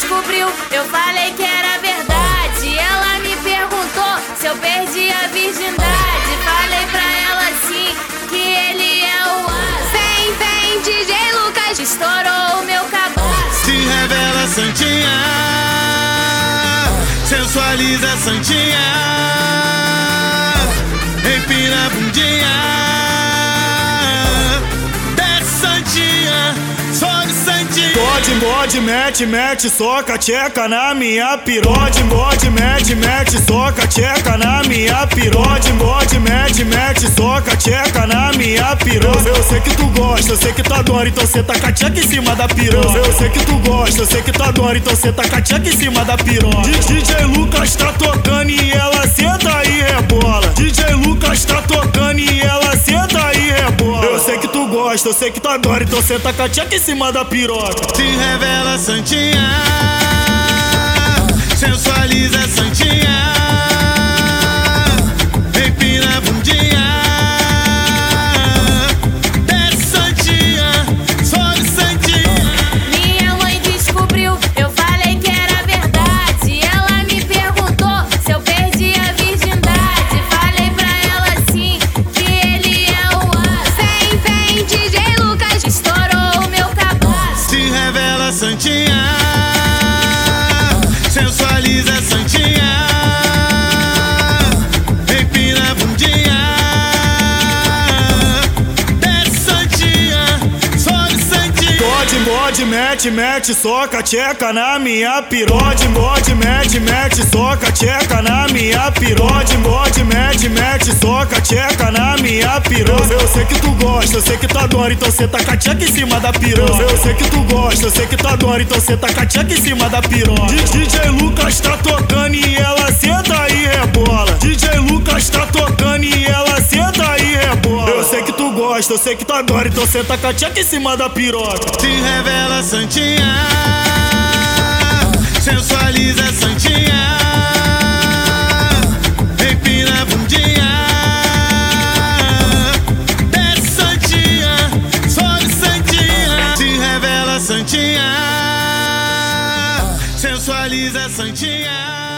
descobriu, eu falei que era verdade. Ela me perguntou se eu perdi a virgindade. Falei pra ela assim que ele é o as. Vem, vem, DJ Lucas, estourou o meu cabaço. Se revela santinha, sensualiza santinha, empina a bundinha, bode, mete, mete, soca, tcheca na minha pirode. Bode, mete, mete, soca, tcheca na minha pirode. Bode, mete, mete, soca, tcheca na minha pirode. Eu sei que tu gosta, eu sei que tu adora, então cê tá tcheca em cima da pirode. Eu sei que tu gosta, eu sei que tu adora, então cê tá tcheca em cima da pirode. DJ Lucas tá gosta, eu sei que tu adora, então tá com a tcheca em cima da piroca. Se revela santinha, revela santinha, Bode, mete, mete, soca, tcheca na minha pirode. Bode, mete, mete, soca, tcheca na minha pirode. Bode, mete, mete, soca, tcheca na minha pirode. Eu sei que tu gosta, eu sei que tu adora, então cê tá com a tcheca em cima da pirode. Eu sei que tu gosta, eu sei que tu adora, então cê tá com a tcheca em cima da pirode. DJ Lucas tá tocando e ela senta gosta, eu sei que tu adora, então tá com a tcheca em cima da piroca. Se revela santinha, sensualiza santinha, empina a bundinha, desce santinha, sobe santinha. Se revela santinha, sensualiza santinha.